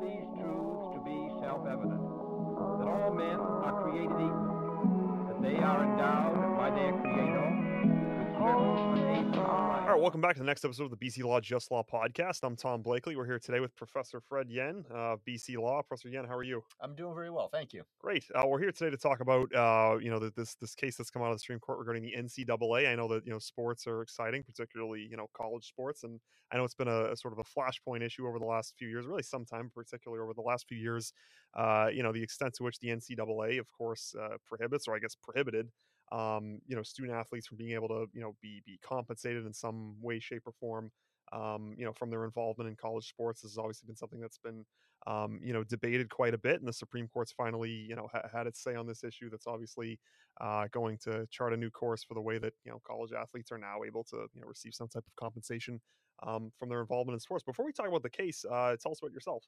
these truths to be self-evident, that all men are created equal, that they are endowed by their Creator All right, welcome back to the next episode of the BC Law Just Law podcast. I'm Tom Blakely. We're here today with Professor Fred Yen, uh, BC Law. Professor Yen, how are you? I'm doing very well, thank you. Great. Uh, we're here today to talk about, uh, you know, this this case that's come out of the Supreme Court regarding the NCAA. I know that you know sports are exciting, particularly you know college sports, and I know it's been a, a sort of a flashpoint issue over the last few years, really some time, particularly over the last few years. Uh, you know, the extent to which the NCAA, of course, uh, prohibits or I guess prohibited um, you know, student athletes from being able to, you know, be be compensated in some way, shape, or form, um, you know, from their involvement in college sports. This has obviously been something that's been, um, you know, debated quite a bit, and the Supreme Court's finally, you know, ha- had its say on this issue. That's obviously uh, going to chart a new course for the way that you know college athletes are now able to, you know, receive some type of compensation um, from their involvement in sports. Before we talk about the case, uh, tell us about yourself.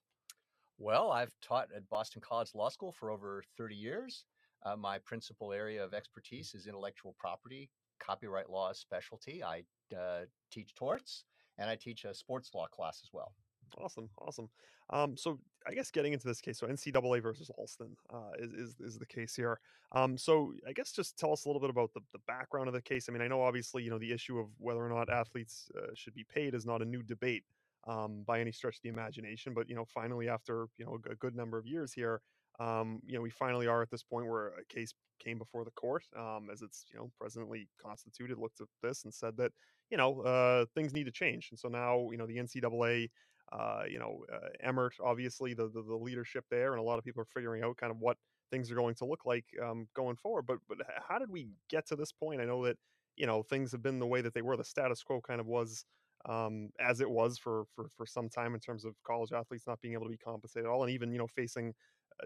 Well, I've taught at Boston College Law School for over 30 years. Uh, my principal area of expertise is intellectual property, copyright law specialty. I uh, teach torts and I teach a sports law class as well. Awesome, awesome. Um, so I guess getting into this case, so NCAA versus Alston uh, is, is is the case here. Um, so I guess just tell us a little bit about the, the background of the case. I mean, I know obviously you know the issue of whether or not athletes uh, should be paid is not a new debate um, by any stretch of the imagination, but you know finally after you know a good number of years here, um, you know, we finally are at this point where a case came before the court, um, as it's you know presently constituted, looked at this and said that you know uh, things need to change, and so now you know the NCAA, uh, you know uh, Emmert, obviously the, the, the leadership there, and a lot of people are figuring out kind of what things are going to look like um, going forward. But but how did we get to this point? I know that you know things have been the way that they were. The status quo kind of was um, as it was for, for for some time in terms of college athletes not being able to be compensated at all, and even you know facing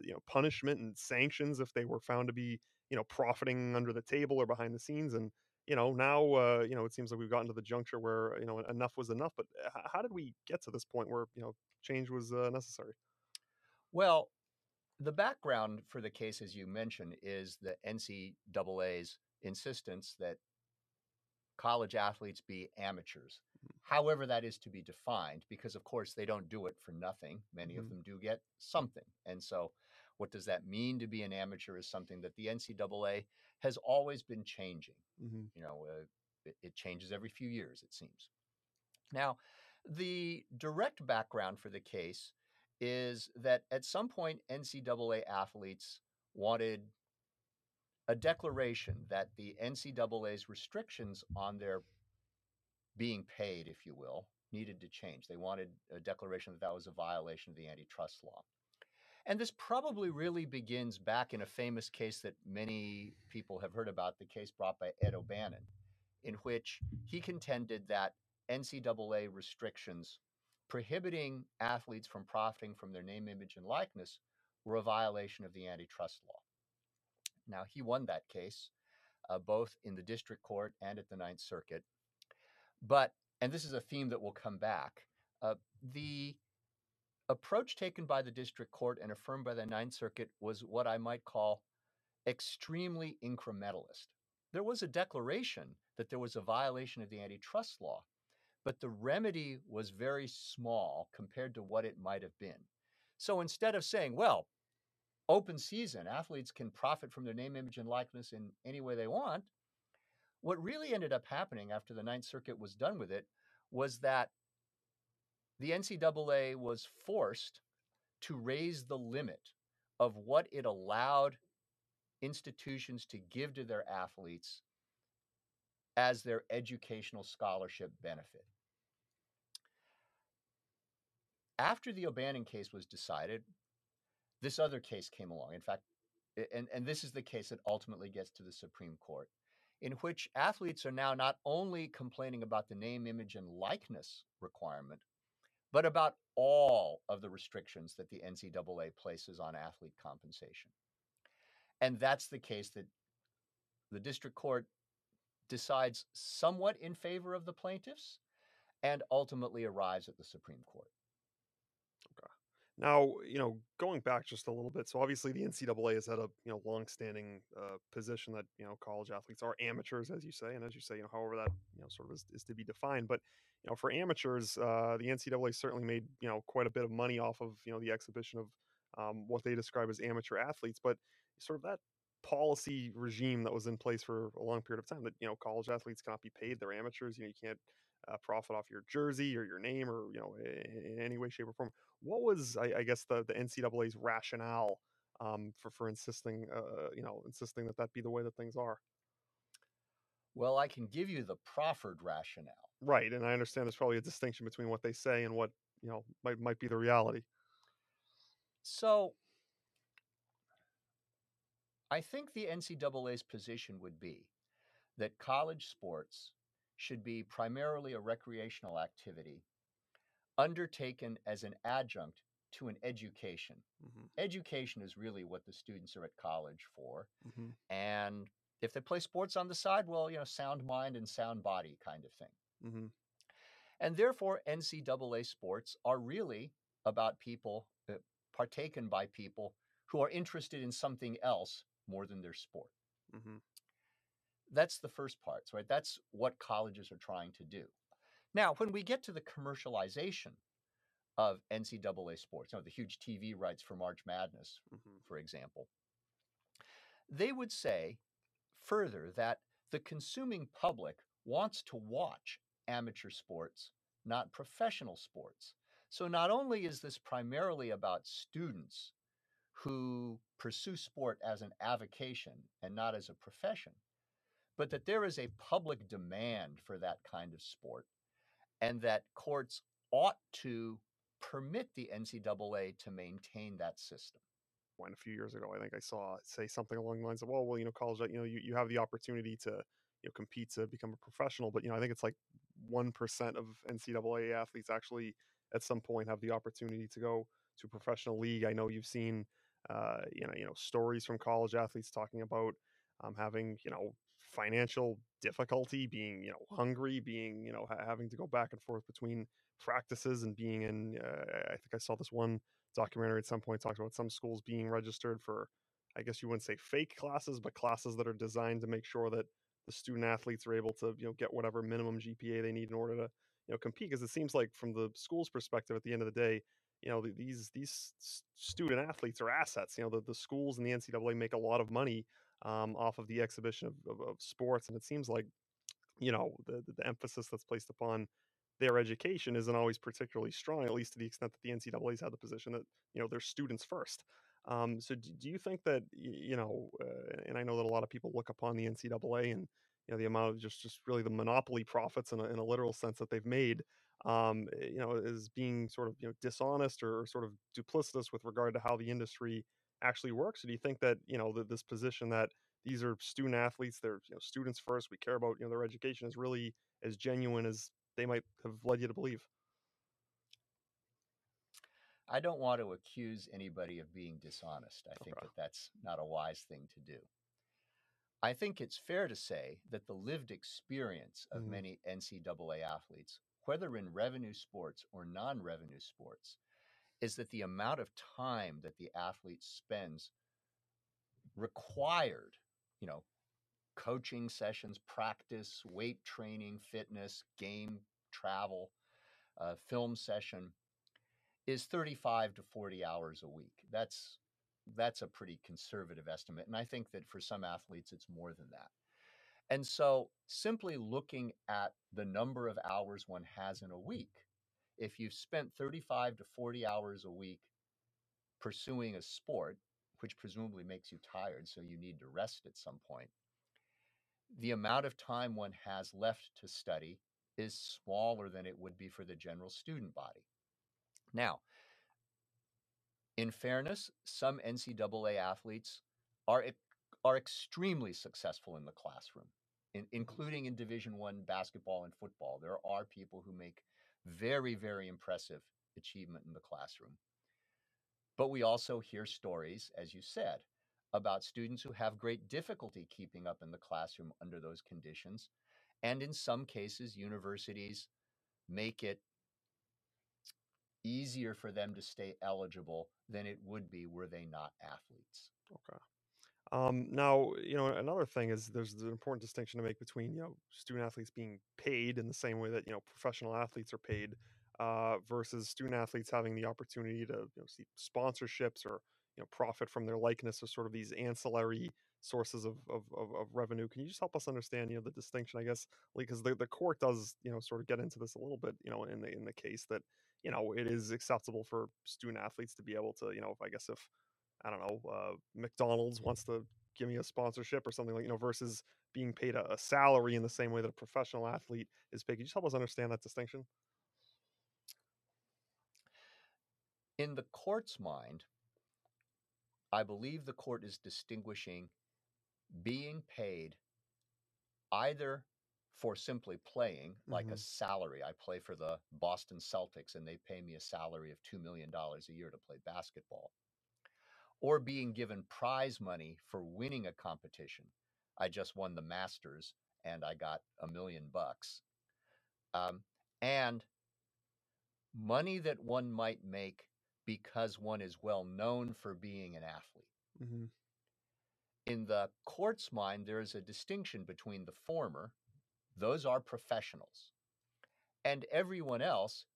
you know punishment and sanctions if they were found to be you know profiting under the table or behind the scenes and you know now uh, you know it seems like we've gotten to the juncture where you know enough was enough but uh, how did we get to this point where you know change was uh, necessary well the background for the case as you mentioned is the ncaa's insistence that college athletes be amateurs mm-hmm. however that is to be defined because of course they don't do it for nothing many mm-hmm. of them do get something and so what does that mean to be an amateur is something that the ncaa has always been changing mm-hmm. you know uh, it, it changes every few years it seems now the direct background for the case is that at some point ncaa athletes wanted a declaration that the NCAA's restrictions on their being paid, if you will, needed to change. They wanted a declaration that that was a violation of the antitrust law. And this probably really begins back in a famous case that many people have heard about, the case brought by Ed O'Bannon, in which he contended that NCAA restrictions prohibiting athletes from profiting from their name, image, and likeness were a violation of the antitrust law. Now, he won that case, uh, both in the district court and at the Ninth Circuit. But, and this is a theme that will come back, uh, the approach taken by the district court and affirmed by the Ninth Circuit was what I might call extremely incrementalist. There was a declaration that there was a violation of the antitrust law, but the remedy was very small compared to what it might have been. So instead of saying, well, open season. Athletes can profit from their name, image, and likeness in any way they want. What really ended up happening after the Ninth Circuit was done with it was that the NCAA was forced to raise the limit of what it allowed institutions to give to their athletes as their educational scholarship benefit. After the O'Bannon case was decided, this other case came along. In fact, and, and this is the case that ultimately gets to the Supreme Court, in which athletes are now not only complaining about the name, image, and likeness requirement, but about all of the restrictions that the NCAA places on athlete compensation. And that's the case that the district court decides somewhat in favor of the plaintiffs and ultimately arrives at the Supreme Court. Now, you know, going back just a little bit, so obviously the NCAA has had a you know longstanding uh, position that you know college athletes are amateurs, as you say, and as you say, you know, however that you know sort of is, is to be defined. But you know, for amateurs, uh, the NCAA certainly made you know quite a bit of money off of you know the exhibition of um, what they describe as amateur athletes. But sort of that policy regime that was in place for a long period of time that you know college athletes cannot be paid; they're amateurs. You know, you can't uh, profit off your jersey or your name or you know in, in any way, shape, or form. What was, I, I guess, the the NCAA's rationale um, for for insisting, uh, you know, insisting that that be the way that things are? Well, I can give you the proffered rationale. Right, and I understand there's probably a distinction between what they say and what you know might might be the reality. So I think the NCAA's position would be that college sports should be primarily a recreational activity undertaken as an adjunct to an education. hmm Education is really what the students are at college for. hmm And if they play sports on the side, well, you know, sound mind and sound body kind of thing. hmm And therefore, NCAA sports are really about people, uh, partaken by people who are interested in something else more than their sport. hmm That's the first part, right? That's what colleges are trying to do. Now, when we get to the commercialization of NCAA sports, you know, the huge TV rights for March Madness, hmm for example, they would say further that the consuming public wants to watch amateur sports, not professional sports. So not only is this primarily about students who pursue sport as an avocation and not as a profession, but that there is a public demand for that kind of sport and that courts ought to permit the NCAA to maintain that system. When a few years ago, I think I saw say something along the lines of, "Well, well, you know, college, you know, you, you have the opportunity to you know compete to become a professional, but you know, I think it's like one percent of NCAA athletes actually at some point have the opportunity to go to professional league. I know you've seen, uh, you know, you know, stories from college athletes talking about um, having you know financial difficulty, being you know hungry, being you know ha- having to go back and forth between practices and being in. Uh, I think I saw this one documentary at some point talks about some schools being registered for I guess you wouldn't say fake classes, but classes that are designed to make sure that the student athletes are able to, you know, get whatever minimum GPA they need in order to, you know, compete. Because it seems like from the school's perspective, at the end of the day, you know, these these student athletes are assets. You know, the, the schools and the NCAA make a lot of money um, off of the exhibition of, of, of sports, and it seems like you know the, the emphasis that's placed upon their education isn't always particularly strong, at least to the extent that the NCAA's had the position that you know they're students first. Um, so do, do you think that you know, uh, and I know that a lot of people look upon the NCAA and you know the amount of just just really the monopoly profits in a, in a literal sense that they've made, um, eh, you know, is being sort of you know dishonest or sort of duplicitous with regard to how the industry actually works? Or do you think that you know that this position that these are student athletes, they're you know students first, we care about you know their education is really as genuine as they might have led you to believe? I don't want to accuse anybody of being dishonest. I think that that's not a wise thing to do. I think it's fair to say that the lived experience of Mhm. many NCAA athletes, whether in revenue sports or non revenue sports, is that the amount of time that the athlete spends required, you know, coaching sessions, practice, weight training, fitness, game travel, uh, film session is 35 to 40 hours a week. That's that's a pretty conservative estimate and I think that for some athletes it's more than that. And so simply looking at the number of hours one has in a week, if you've spent 35 to 40 hours a week pursuing a sport, which presumably makes you tired, so you need to rest at some point, the amount of time one has left to study is smaller than it would be for the general student body. Now, in fairness, some NCAA athletes are are extremely successful in the classroom, in, including in Division One basketball and football. There are people who make very, very impressive achievement in the classroom. But we also hear stories, as you said, about students who have great difficulty keeping up in the classroom under those conditions. And in some cases, universities make it easier for them to stay eligible than it would be were they not athletes. Okay. Um, now, you know, another thing is there's an important distinction to make between, you know, student athletes being paid in the same way that, you know, professional athletes are paid, uh, versus student athletes having the opportunity to, you know, see sponsorships or, you know, profit from their likeness or sort of these ancillary sources of, of, of, of revenue. Can you just help us understand, you know, the distinction, I guess, because the, the court does, you know, sort of get into this a little bit, you know, in the, in the case that, you know, it is acceptable for student athletes to be able to, you know, I guess if, I don't know, uh, McDonald's wants to give me a sponsorship or something like, you know, versus being paid a, a salary in the same way that a professional athlete is paid. Can you just help us understand that distinction? In the court's mind, I believe the court is distinguishing being paid either for simply playing, like a Mhm. salary. I play for the Boston Celtics and they pay me a salary of $2 million a year to play basketball, or being given prize money for winning a competition. I just won the Masters and I got a million bucks. Um, and money that one might make because one is well known for being an athlete. Mm-hmm. In the court's mind, there is a distinction between the former, those are professionals, and everyone else.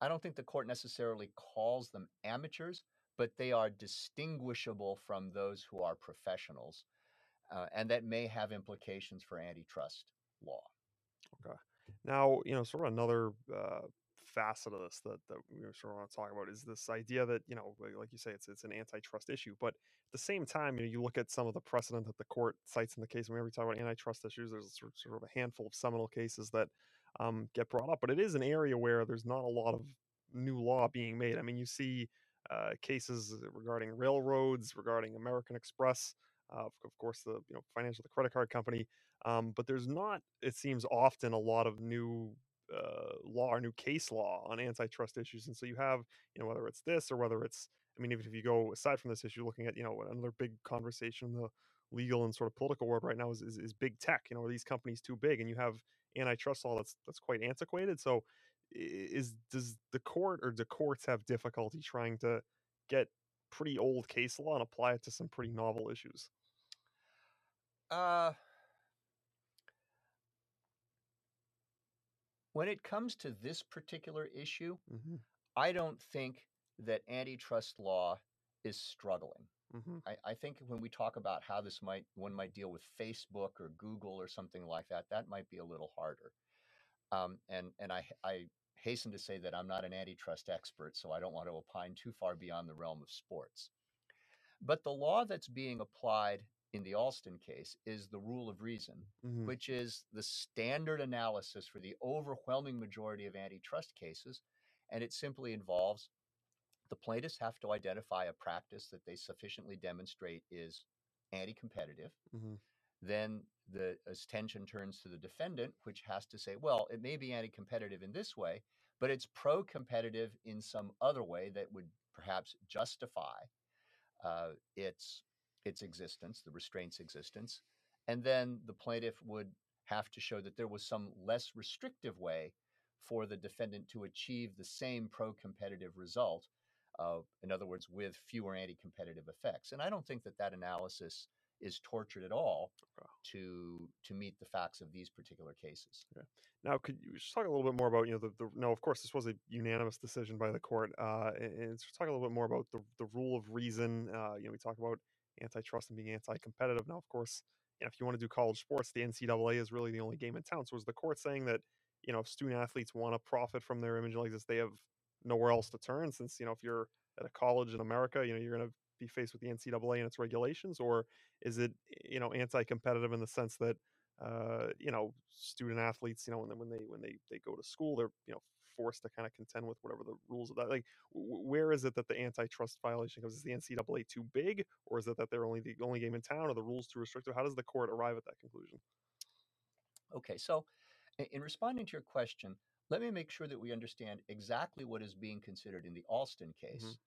I don't think the court necessarily calls them amateurs, but they are distinguishable from those who are professionals. Uh, and that may have implications for antitrust law. Okay. Now, you know, sort of another uh, facet of this that, that we sort of want to talk about is this idea that, you know, like, you say, it's it's an antitrust issue, but at the same time, you know, you look at some of the precedent that the court cites in the case. Whenever we talk about antitrust issues, there's sort of, sort of a handful of seminal cases that um, get brought up, but it is an area where there's not a lot of new law being made. I mean, you see uh, cases regarding railroads, regarding American Express, uh, of, course, the you know financial, the credit card company. Um, but there's not, it seems, often a lot of new uh, law or new case law on antitrust issues. And so you have, you know, whether it's this or whether it's, I mean, even if you go aside from this issue, looking at, you know, another big conversation in the legal and sort of political world right now is, is, is big tech. You know, are these companies too big? And you have antitrust law that's that's quite antiquated. So is does the court or the courts have difficulty trying to get pretty old case law and apply it to some pretty novel issues? Uh, when it comes to this particular issue, Mm-hmm. I don't think that antitrust law is struggling. Mm-hmm. I, I think when we talk about how this might one might deal with Facebook or Google or something like that, that might be a little harder. Um, and and I I hasten to say that I'm not an antitrust expert, so I don't want to opine too far beyond the realm of sports. But the law that's being applied in the Alston case is the rule of reason, Mm-hmm. which is the standard analysis for the overwhelming majority of antitrust cases. And it simply involves the plaintiffs have to identify a practice that they sufficiently demonstrate is anti competitive. Mm-hmm. Then the attention turns to the defendant, which has to say, well, it may be anti competitive in this way, but it's pro competitive in some other way that would perhaps justify uh, its its existence, the restraint's existence, and then the plaintiff would have to show that there was some less restrictive way for the defendant to achieve the same pro-competitive result. Uh, in other words, with fewer anti-competitive effects. And I don't think that that analysis is tortured at all Okay. to to meet the facts of these particular cases. Now, could you just talk a little bit more about, you know, the, the no, of course, this was a unanimous decision by the court. Uh, and, and talk a little bit more about the, the rule of reason. Uh, you know, we talk about antitrust and being anti-competitive. Now, of course, you know, if you want to do college sports, the NCAA is really the only game in town. So is the court saying that, you know, if student athletes want to profit from their image like this, they have nowhere else to turn since, you know, if you're at a college in America, you know, you're going to be faced with the NCAA and its regulations, or is it, you know, anti-competitive in the sense that, uh, you know, student athletes, you know, when they, when they when they they go to school, they're you know forced to kind of contend with whatever the rules of that. Like, w- where is it that the antitrust violation comes? Is the NCAA too big, or is it that they're only the only game in town, or the rules too restrictive? How does the court arrive at that conclusion? Okay, so in responding to your question, let me make sure that we understand exactly what is being considered in the Alston case Mhm.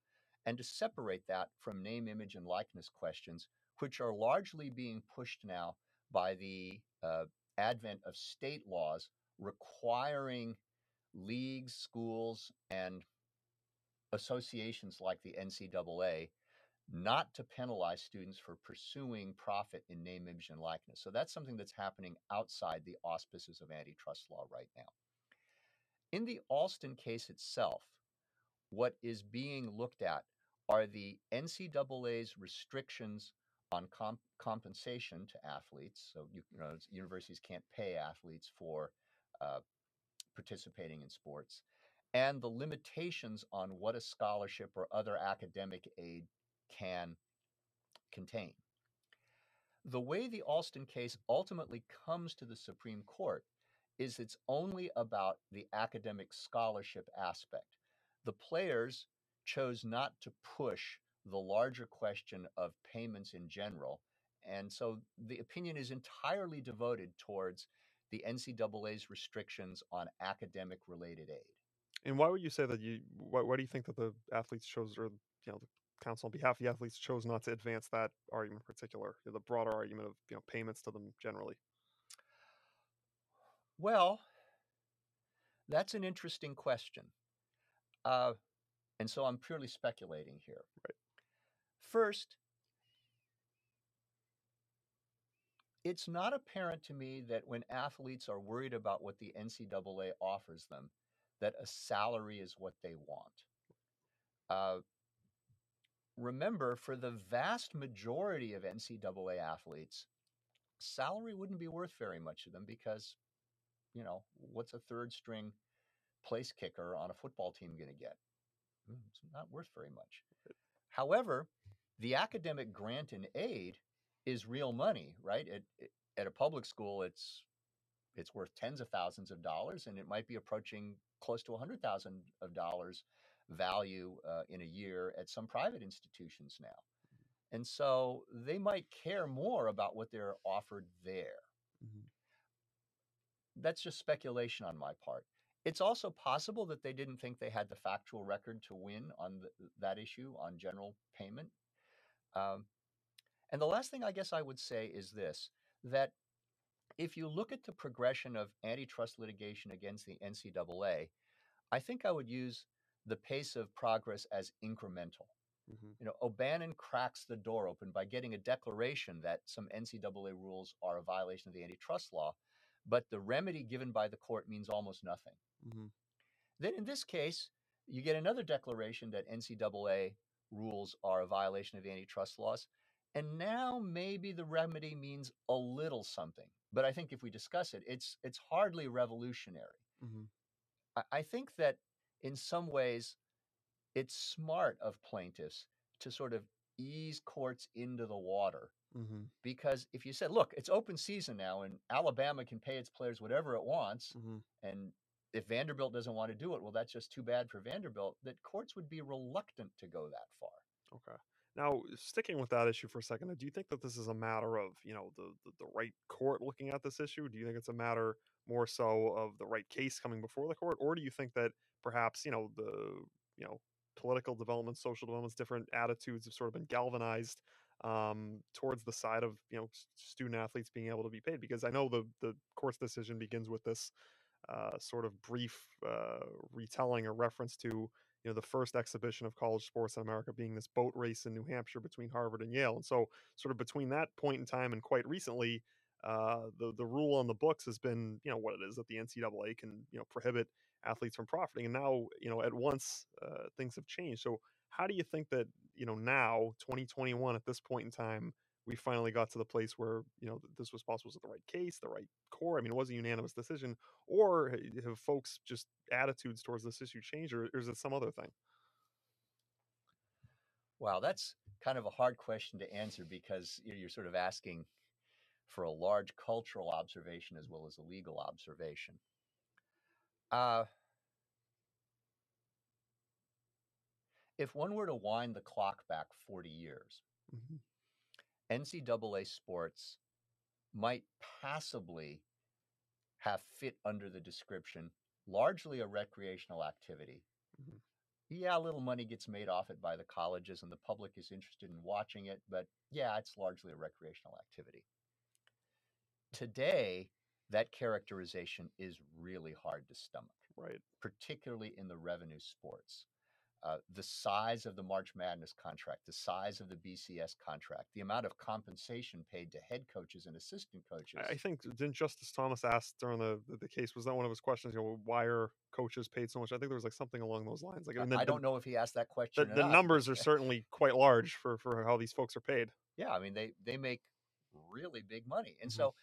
And to separate that from name, image, and likeness questions, which are largely being pushed now by the uh, advent of state laws requiring leagues, schools, and associations like the NCAA not to penalize students for pursuing profit in name, image, and likeness. So that's something that's happening outside the auspices of antitrust law right now. In the Alston case itself, what is being looked at are the NCAA's restrictions on comp- compensation to athletes. So you, you, know universities can't pay athletes for uh, participating in sports, and the limitations on what a scholarship or other academic aid can contain. The way the Alston case ultimately comes to the Supreme Court is it's only about the academic scholarship aspect. The players chose not to push the larger question of payments in general. And so the opinion is entirely devoted towards the NCAA's restrictions on academic related aid. And why would you say that you? Why, why do you think that the athletes chose, or you know, the counsel on behalf of the athletes chose not to advance that argument in particular, the broader argument of you know payments to them generally? Well, that's an interesting question. Uh, and so I'm purely speculating here. Right. First, it's not apparent to me that when athletes are worried about what the NCAA offers them, that a salary is what they want. Uh, remember, for the vast majority of NCAA athletes, salary wouldn't be worth very much to them because, you know, what's a third string place kicker on a football team going to get? Hmm, it's not worth very much. However, the academic grant and aid is real money, right? At, at a public school, it's it's worth tens of thousands of dollars, and it might be approaching close to a hundred thousand of dollars value uh, in a year at some private institutions now. And so they might care more about what they're offered there. Mm-hmm. That's just speculation on my part. It's also possible that they didn't think they had the factual record to win on the, that issue on general payment. Um, and the last thing I guess I would say is this that if you look at the progression of antitrust litigation against the NCAA, I think I would use the pace of progress as incremental. Mm-hmm. You know, O'Bannon cracks the door open by getting a declaration that some NCAA rules are a violation of the antitrust law, but the remedy given by the court means almost nothing. Mm-hmm. Then in this case, you get another declaration that NCAA rules are a violation of antitrust laws. And now maybe the remedy means a little something. But I think if we discuss it, it's it's hardly revolutionary. Mm-hmm. I, I think that in some ways it's smart of plaintiffs to sort of ease courts into the water. Mm-hmm. Because if you said, look, it's open season now and Alabama can pay its players whatever it wants, Mm-hmm. and if Vanderbilt doesn't want to do it, well, that's just too bad for Vanderbilt, that courts would be reluctant to go that far. Okay. Now, sticking with that issue for a second, do you think that this is a matter of you know the, the the right court looking at this issue? Do you think it's a matter more so of the right case coming before the court, or do you think that perhaps you know the you know political developments, social developments, different attitudes have sort of been galvanized um, towards the side of you know student athletes being able to be paid? Because I know the the court's decision begins with this uh, sort of brief uh, retelling or reference to you know the first exhibition of college sports in America being this boat race in New Hampshire between Harvard and Yale, and so sort of between that point in time and quite recently, uh, the the rule on the books has been you know what it is that the NCAA can you know prohibit athletes from profiting, and now you know at once uh, things have changed. So how do you think that you know now 2021 at this point in time we finally got to the place where you know this was possible was it the right case the right core i mean it was a unanimous decision or have folks just attitudes towards this issue changed or, or is it some other thing Wow, that's kind of a hard question to answer because you're sort of asking for a large cultural observation as well as a legal observation. Uh, if one were to wind the clock back 40 years, Mhm. NCAA sports might passably have fit under the description largely a recreational activity. Mhm. Yeah, a little money gets made off it by the colleges and the public is interested in watching it, but yeah, it's largely a recreational activity. Today, that characterization is really hard to stomach. Right. particularly in the revenue sports. Uh, the size of the March Madness contract, the size of the BCS contract, the amount of compensation paid to head coaches and assistant coaches. I think didn't Justice Thomas ask during the, the the case was that one of his questions? You know, why are coaches paid so much? I think there was like something along those lines. Like, I, the, don't know if he asked that question. or the numbers are certainly quite large for for how these folks are paid. Yeah, I mean they they make really big money, and Mhm. so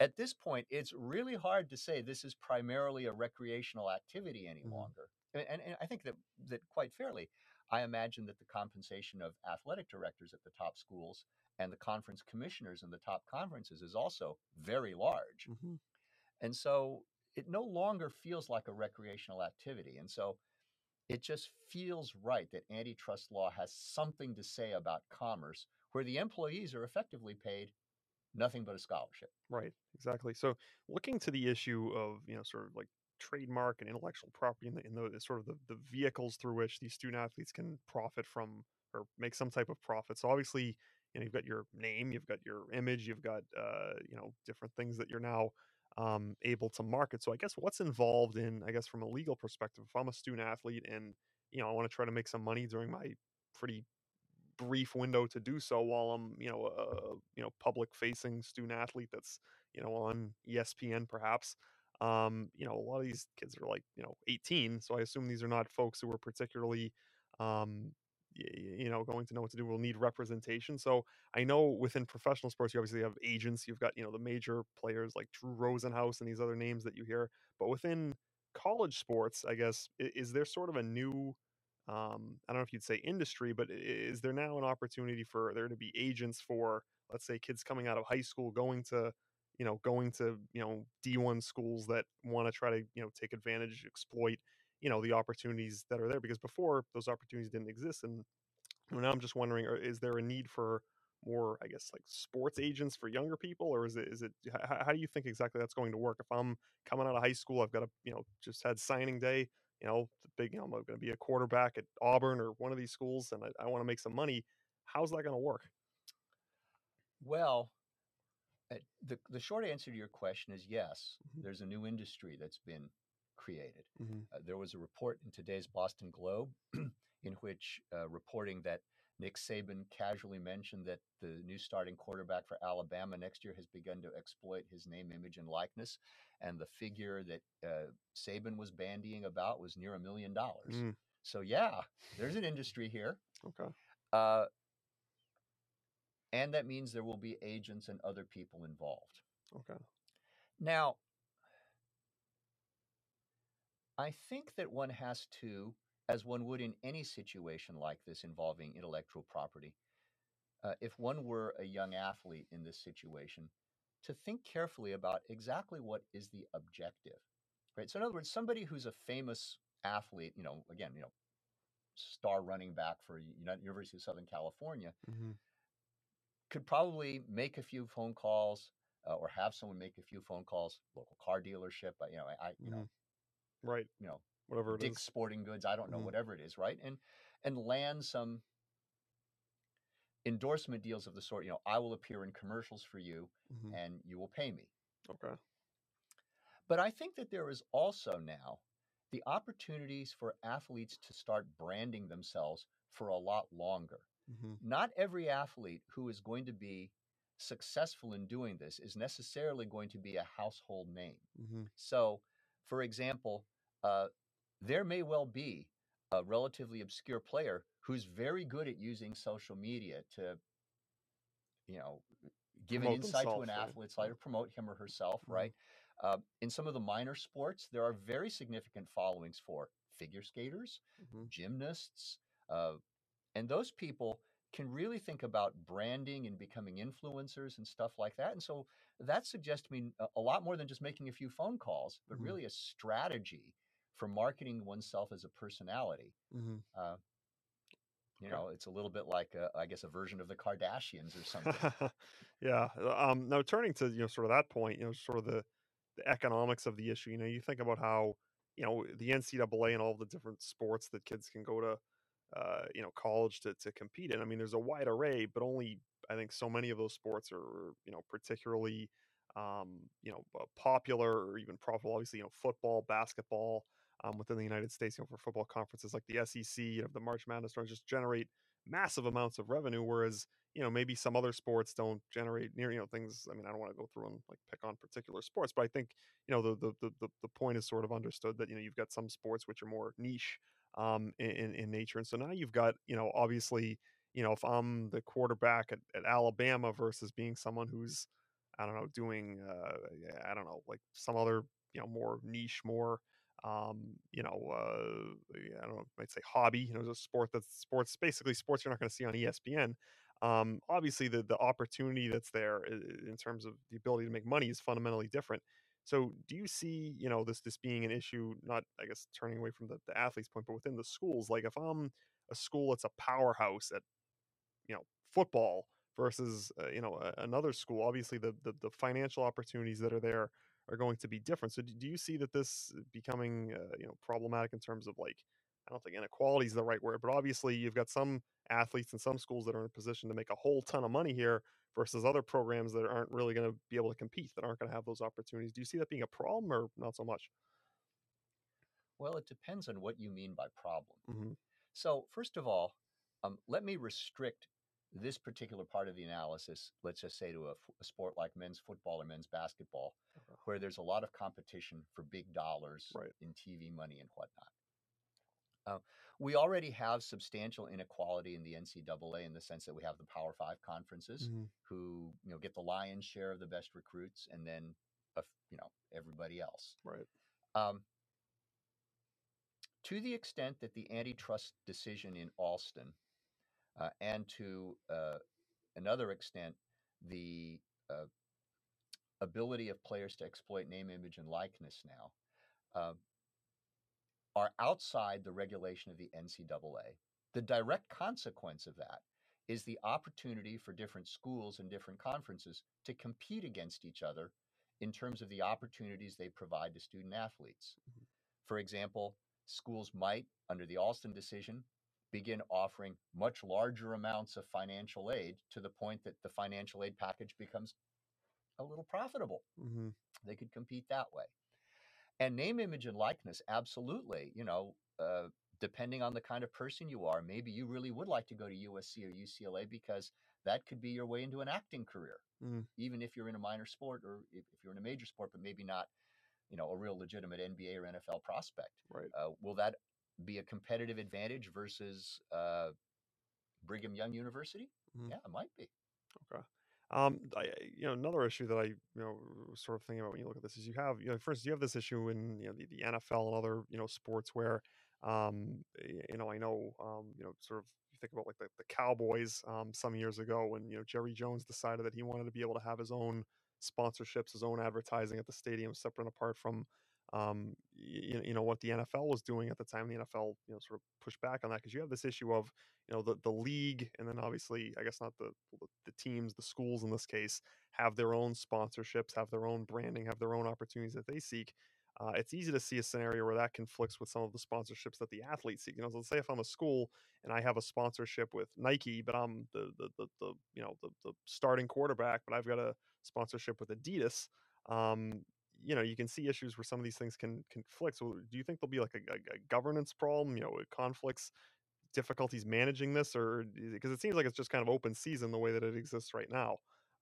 at this point, it's really hard to say this is primarily a recreational activity any Mhm. longer. A- And, and I think that that quite fairly, I imagine that the compensation of athletic directors at the top schools and the conference commissioners in the top conferences is also very large. Mm-hmm. And so it no longer feels like a recreational activity. And so it just feels right that antitrust law has something to say about commerce where the employees are effectively paid nothing but a scholarship. Right, exactly. So looking to the issue of, you know, sort of like trademark and intellectual property and the, in the sort of the, the vehicles through which these student athletes can profit from or make some type of profit. So obviously, you know, you've got your name, you've got your image, you've got, uh, you know, different things that you're now um, able to market. So I guess what's involved in, I guess, from a legal perspective, if I'm a student athlete and, you know, I want to try to make some money during my pretty brief window to do so while I'm, you know, a you know public facing student athlete that's you know on ESPN perhaps. Um, you know, a lot of these kids are like you know 18, so I assume these are not folks who are particularly, um, you know, going to know what to do. We'll need representation. So I know within professional sports, you obviously have agents. You've got you know the major players like Drew Rosenhaus and these other names that you hear. But within college sports, I guess, is there sort of a new um, I don't know if you'd say industry, but is there now an opportunity for there to be agents for, let's say, kids coming out of high school going to, you know, going to, you know, D1 schools that want to try to, you know, take advantage, exploit, you know, the opportunities that are there? Because before those opportunities didn't exist. And now I'm just wondering, is there a need for more, I guess, like sports agents for younger people, or is it, is it, h- h- how do you think exactly that's going to work? If I'm coming out of high school, I've got a, you know, just had signing day, you know, the big, you know, I'm going to be a quarterback at Auburn or one of these schools, and I, I want to make some money. How's that going to work? Well, uh, the, the short answer to your question is yes, Mhm. there's a new industry that's been created. Mm-hmm. Uh, there was a report in today's Boston Globe in which uh, reporting that Nick Saban casually mentioned that the new starting quarterback for Alabama next year has begun to exploit his name, image, and likeness. And the figure that uh, Saban was bandying about was near a million dollars. Mm, So, yeah, there's an industry here. okay. Uh, and that means there will be agents and other people involved. Okay. Now, I think that one has to, as one would in any situation like this involving intellectual property, uh, if one were a young athlete in this situation, to think carefully about exactly what is the objective, right? So, in other words, somebody who's a famous athlete, you know, again, you know, star running back for United University of Southern California, Mm-hmm. could probably make a few phone calls uh, or have someone make a few phone calls, local car dealership, uh, you know, I, I- you know, Right. you know, Whatever it Dick's is. Sporting Goods, I don't know, Mhm. whatever it is, right? And and land some endorsement deals of the sort, you know, I will appear in commercials for you Mhm. and you will pay me. Okay. But I think that there is also now the opportunities for athletes to start branding themselves for a lot longer. Mm-hmm. Not every athlete who is going to be successful in doing this is necessarily going to be a household name. Mm-hmm. So, for example, uh, there may well be a relatively obscure player who's very good at using social media to, you know, give an insight to an right? athlete's life, or promote him or herself, Mhm. right? Uh, in some of the minor sports, there are very significant followings for figure skaters, Mm-hmm. gymnasts, uh, and those people can really think about branding and becoming influencers and stuff like that. And so that suggests to me a, lot more than just making a few phone calls, but Mhm. really a strategy for marketing oneself as a personality. Mm-hmm. Uh, you know, it's a little bit like, a, I guess, a version of the Kardashians or something. yeah. uh, Um, now turning to you know sort of that point, you know, sort of the the economics of the issue. You know, you think about how you know the NCAA and all the different sports that kids can go to, uh, you know, college to to compete in. I mean, there's a wide array, but only I think so many of those sports are you know particularly um, you know uh, popular or even profitable. Obviously, you know, football, basketball. Um, within the United States, you know, for football conferences like the SEC, you know, the March Madness tournament just generate massive amounts of revenue, whereas you know maybe some other sports don't generate near you know things. I mean, I don't want to go through and like pick on particular sports, but I think you know the the the the, the point is sort of understood that you know you've got some sports which are more niche um, in, in nature, and so now you've got you know obviously you know if I'm the quarterback at, at Alabama versus being someone who's I don't know doing uh, I don't know like some other you know more niche more um, you know, uh, I don't know, might say hobby, you know, a sport that's sports, basically sports you're not going to see on ESPN. Um, obviously, the the opportunity that's there in terms of the ability to make money is fundamentally different. So, do you see, you know, this this being an issue? Not, I guess, turning away from the, the athlete's point, but within the schools. Like, if I'm a school that's a powerhouse at, you know, football versus, uh, you know, a, another school, obviously the, the the financial opportunities that are there are going to be different. So do you see that this becoming uh, you know problematic in terms of like I don't think inequality is the right word, but obviously you've got some athletes in some schools that are in a position to make a whole ton of money here versus other programs that aren't really going to be able to compete, that aren't going to have those opportunities. Do you see that being a problem or not so much? Well, it depends on what you mean by problem. Mm-hmm. So, first of all, um, let me restrict this particular part of the analysis, let's just say to a, a sport like men's football or men's basketball, uh-huh. where there's a lot of competition for big dollars right. in TV money and whatnot. Uh, we already have substantial inequality in the NCAA in the sense that we have the Power Five conferences mm-hmm. who you know get the lion's share of the best recruits, and then uh, you know everybody else. Right. Um, to the extent that the antitrust decision in Alston uh, and to uh, another extent, the uh, ability of players to exploit name, image, and likeness now uh, are outside the regulation of the NCAA. The direct consequence of that is the opportunity for different schools and different conferences to compete against each other in terms of the opportunities they provide to student athletes. Mm-hmm. For example, schools might, under the Alston decision, begin offering much larger amounts of financial aid to the point that the financial aid package becomes a little profitable. Mm-hmm. They could compete that way. And name, image, and likeness, absolutely. You know, uh, depending on the kind of person you are, maybe you really would like to go to USC or UCLA because that could be your way into an acting career, mm. even if you're in a minor sport or if, if, you're in a major sport, but maybe not, you know, a real legitimate NBA or NFL prospect. Right. Uh, will that be a competitive advantage versus uh, Brigham Young University? Mm-hmm. Yeah, it might be. Okay. Um, I, you know, another issue that I, you know, sort of thinking about when you look at this is you have, you know, first you have this issue in, you know, the, the NFL and other, you know, sports where, um, you know, I know, um, you know, sort of you think about like the, the Cowboys, um, some years ago when, you know, Jerry Jones decided that he wanted to be able to have his own sponsorships, his own advertising at the stadium separate and apart from, um, you, you know what the NFL was doing at the time. The NFL, you know, sort of pushed back on that because you have this issue of, you know, the the league, and then obviously, I guess not the the teams, the schools in this case, have their own sponsorships, have their own branding, have their own opportunities that they seek. Uh, it's easy to see a scenario where that conflicts with some of the sponsorships that the athletes seek. You know, so let's say if I'm a school and I have a sponsorship with Nike, but I'm the the the, the you know the the starting quarterback, but I've got a sponsorship with Adidas. Um, you know you can see issues where some of these things can conflict so do you think there'll be like a, a, a governance problem you know conflicts difficulties managing this or because it seems like it's just kind of open season the way that it exists right now.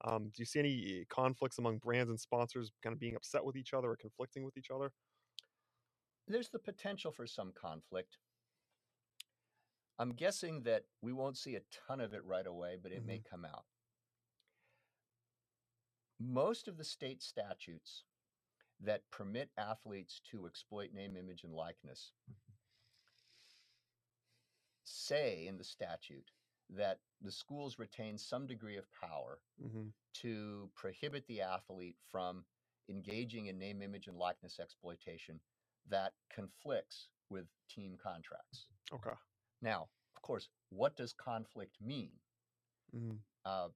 Um, do you see any conflicts among brands and sponsors kind of being upset with each other or conflicting with each other? There's the potential for some conflict. I'm guessing that we won't see a ton of it right away but it mm-hmm. may come out. Most of the state statutes that permit athletes to exploit name, image, and likeness say in the statute that the schools retain some degree of power mm-hmm. to prohibit the athlete from engaging in name, image, and likeness exploitation that conflicts with team contracts. Okay. Now, of course, what does conflict mean? Mm-hmm. Uh,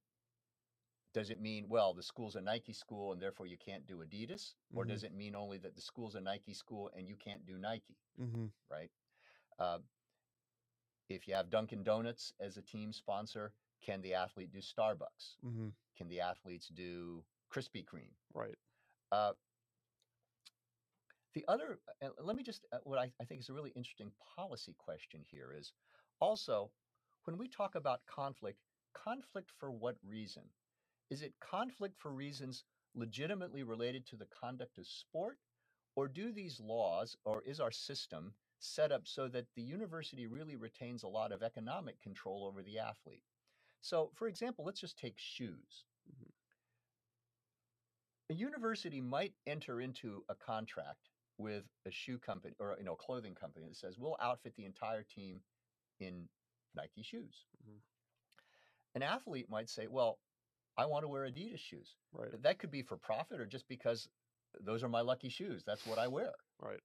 does it mean well the school's a nike school and therefore you can't do adidas or mm-hmm. does it mean only that the school's a nike school and you can't do nike mm-hmm. right uh, if you have dunkin donuts as a team sponsor can the athlete do starbucks mm-hmm. can the athletes do krispy kreme right uh, The other, uh, let me just, uh, what I, I think is a really interesting policy question here is also when we talk about conflict, conflict for what reason? Is it conflict for reasons legitimately related to the conduct of sport? Or do these laws, or is our system set up so that the university really retains a lot of economic control over the athlete? So, for example, let's just take shoes. Mhm. A university might enter into a contract with a shoe company or you know a clothing company that says we'll outfit the entire team in Nike shoes. Mhm. An athlete might say, "Well, I want to wear Adidas shoes." Right. That could be for profit or just because those are my lucky shoes. That's what I wear. Right.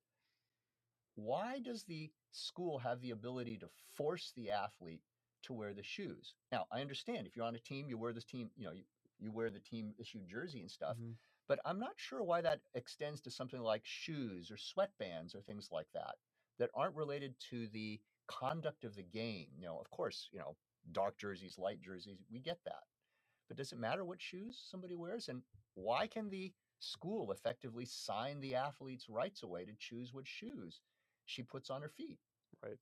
Why does the school have the ability to force the athlete to wear the shoes? Now, I understand if you're on a team, you wear this team, you know, you, you wear the team issued jersey and stuff. Mhm. But I'm not sure why that extends to something like shoes or sweatbands or things like that that aren't related to the conduct of the game. You know, of course, you know, dark jerseys, light jerseys, we get that. But does it matter what shoes somebody wears? And why can the school effectively sign the athlete's rights away to choose what shoes she puts on her feet? Right.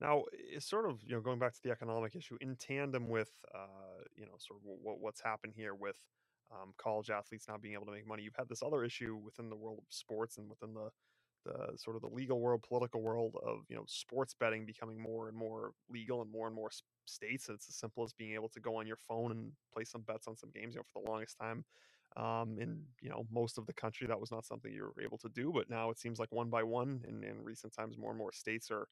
Now, it's sort of you know going back to the economic issue in tandem with uh, you know sort of what, what's happened here with um, college athletes not being able to make money. You've had this other issue within the world of sports and within the the sort of the legal world, political world of you know sports betting becoming more and more legal and more and more states. It's as simple as being able to go on your phone and play some bets on some games. You know, for the longest time, um, in you know most of the country, that was not something you were able to do. But now it seems like one by one, in, recent times, more and more states are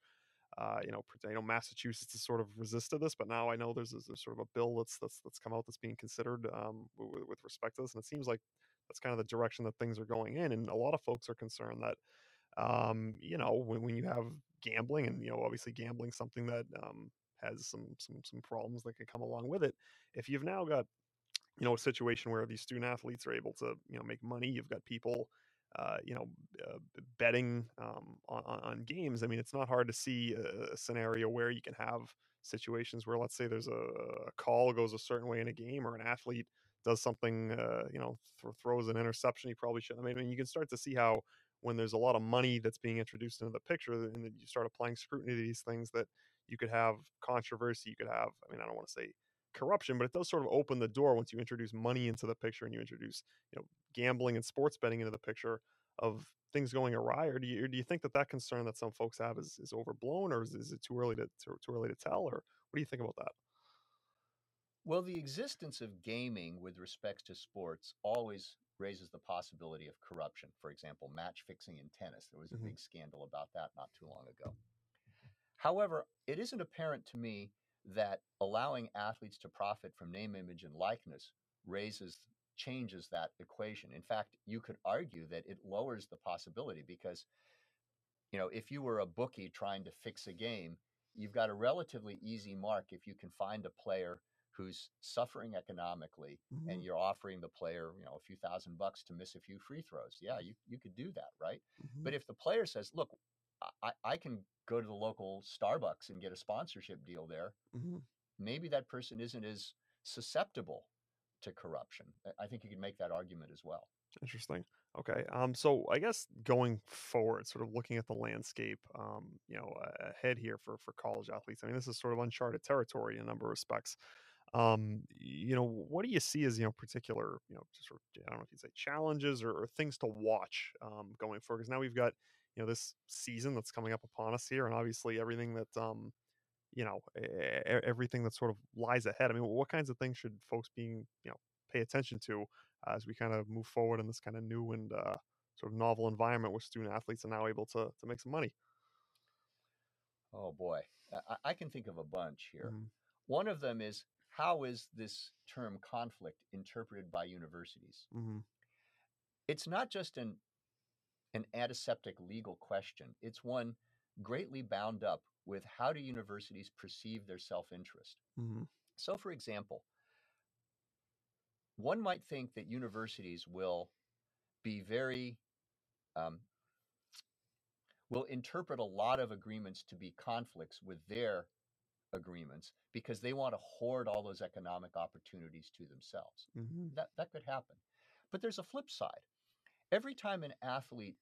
uh, you know, I know Massachusetts has sort of resisted this, but now I know there's, there's sort of a bill that's that's that's come out that's being considered um, with, with respect to this, and it seems like that's kind of the direction that things are going in. And a lot of folks are concerned that, um, you know, when, when you have gambling, and you know, obviously gambling something that um, has some some some problems that can come along with it. If you've now got you know a situation where these student athletes are able to you know make money, you've got people uh, you know, uh, betting um, on, on games. I mean, it's not hard to see a, a scenario where you can have situations where, let's say, there's a, a call goes a certain way in a game, or an athlete does something, uh, you know, th- throws an interception he probably shouldn't. I mean, you can start to see how when there's a lot of money that's being introduced into the picture, and then you start applying scrutiny to these things, that you could have controversy. You could have, I mean, I don't want to say corruption, but it does sort of open the door once you introduce money into the picture and you introduce, you know, gambling and sports betting into the picture of things going awry, or do you or do you think that that concern that some folks have is, is overblown, or is, is it too early to too, too early to tell, or what do you think about that? Well, the existence of gaming with respects to sports always raises the possibility of corruption. For example, match fixing in tennis. There was a Mhm. big scandal about that not too long ago. However, it isn't apparent to me that allowing athletes to profit from name, image, and likeness raises changes that equation. In fact, you could argue that it lowers the possibility because, you know, if you were a bookie trying to fix a game, you've got a relatively easy mark if you can find a player who's suffering economically and you're offering the player, you know, a few thousand bucks to miss a few free throws. Yeah, you, you could do that, right? But if the player says, look, I, I can go to the local Starbucks and get a sponsorship deal there, Mhm. maybe that person isn't as susceptible to corruption. I- think you can make that argument as well. Interesting. Okay. Um. So I guess going forward, sort of looking at the landscape, um, you know, ahead here for for college athletes. I mean, this is sort of uncharted territory in a number of respects. Um. You know, what do you see as you know particular, you know, sort of I don't know if you'd say challenges or, or things to watch um going forward? Because now we've got you know this season that's coming up upon us here, and obviously everything that um you know everything that sort of lies ahead. I mean, what kinds of things should folks being you know pay attention to uh, as we kind of move forward in this kind of new and uh, sort of novel environment where student athletes are now able to to make some money. Oh boy, I, I can think of a bunch here. Mhm. One of them is how is this term conflict interpreted by universities? Mhm. It's not just an an antiseptic legal question. It's one greatly bound up with how do universities perceive their self-interest. Mhm. So, for example, one might think that universities will be very um, will interpret a lot of agreements to be conflicts with their agreements because they want to hoard all those economic opportunities to themselves. Mhm. That that could happen. But there's a flip side. Every time an athlete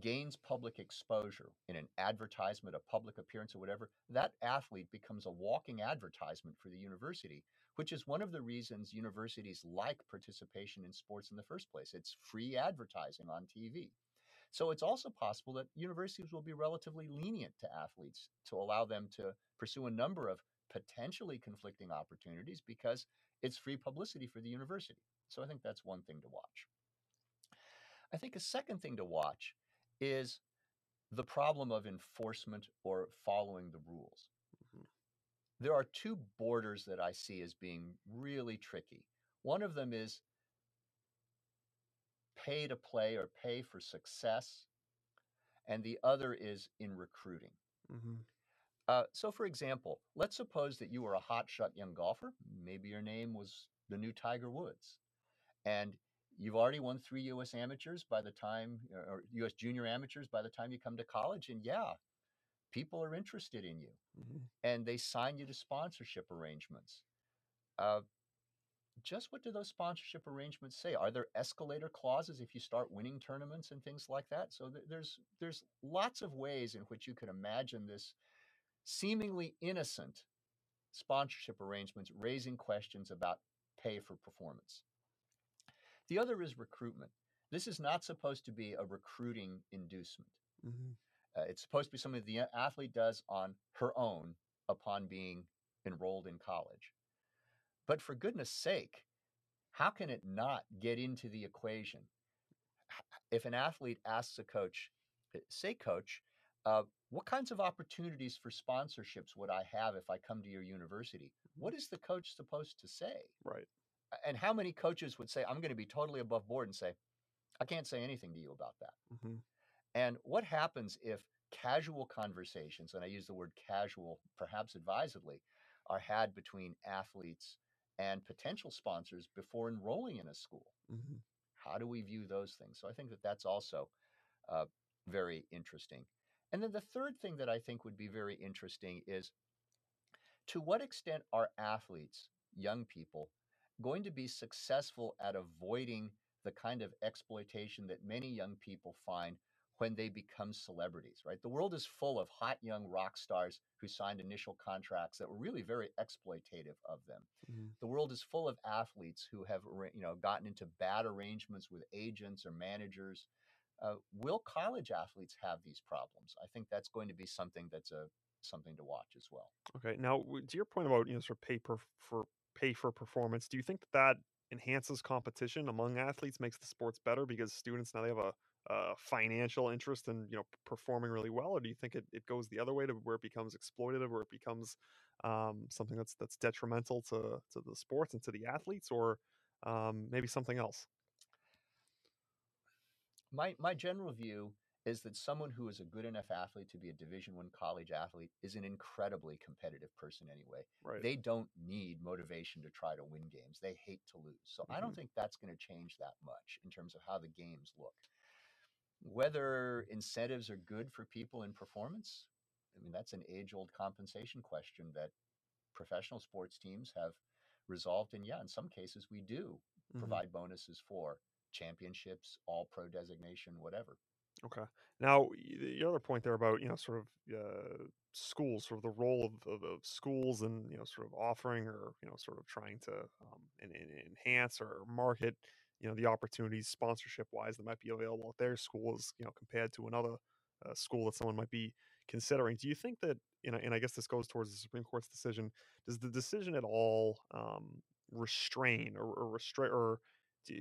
gains public exposure in an advertisement, a public appearance, or whatever, that athlete becomes a walking advertisement for the university, which is one of the reasons universities like participation in sports in the first place. It's free advertising on TV. So it's also possible that universities will be relatively lenient to athletes to allow them to pursue a number of potentially conflicting opportunities because it's free publicity for the university. So I think that's one thing to watch. I think a second thing to watch is the problem of enforcement or following the rules. Mhm. There are two borders that I see as being really tricky. One of them is pay to play or pay for success, and the other is in recruiting. hmm Uh, so, for example, let's suppose that you were a hotshot young golfer. Maybe your name was the new Tiger Woods, and you've already won three U.S. amateurs by the time, or U.S. junior amateurs by the time you come to college. And yeah, people are interested in you, hmm and they sign you to sponsorship arrangements. Uh, just what do those sponsorship arrangements say? Are there escalator clauses if you start winning tournaments and things like that? So th- there's there's lots of ways in which you could imagine this seemingly innocent sponsorship arrangements raising questions about pay for performance. The other is recruitment. This is not supposed to be a recruiting inducement. hmm Uh, it's supposed to be something the athlete does on her own upon being enrolled in college. But for goodness sake, how can it not get into the equation? If an athlete asks a coach, uh, say, coach, uh, what kinds of opportunities for sponsorships would I have if I come to your university? What is the coach supposed to say? Right. And how many coaches would say, I'm going to be totally above board and say, I can't say anything to you about that? hmm And what happens if casual conversations, and I use the word casual perhaps advisedly, are had between athletes and potential sponsors before enrolling in a school? hmm How do we view those things? So I think that that's also uh, very interesting. And then the third thing that I think would be very interesting is to what extent are athletes, young people, going to be successful at avoiding the kind of exploitation that many young people find when they become celebrities, right? The world is full of hot young rock stars who signed initial contracts that were really very exploitative of them. hmm The world is full of athletes who have, you know, gotten into bad arrangements with agents or managers. Uh, will college athletes have these problems? I think that's going to be something that's a something to watch as well. Okay. Now, to your point about you know sort of pay per for pay for performance, do you think that that enhances competition among athletes, makes the sports better because students now they have a, a financial interest in you know performing really well, or do you think it, it goes the other way to where it becomes exploitative, where it becomes um, something that's that's detrimental to to the sports and to the athletes, or um, maybe something else? My my general view is that someone who is a good enough athlete to be a Division One college athlete is an incredibly competitive person anyway. Right. They don't need motivation to try to win games. They hate to lose. So I don't Mhm. think that's going to change that much in terms of how the games look. Whether incentives are good for people in performance, I mean, that's an age old compensation question that professional sports teams have resolved. And yeah, in some cases, we do Mhm. provide bonuses for championships, all pro designation, whatever. Okay. Now, the other point there about, you know, sort of uh, schools, sort of the role of, of, of schools and, you know, sort of offering or, you know, sort of trying to um, en- en- enhance or market, you know, the opportunities sponsorship wise that might be available at their schools, you know, compared to another uh, school that someone might be considering. Do you think that, you know, and I guess this goes towards the Supreme Court's decision, does the decision at all um, restrain or, or restrict or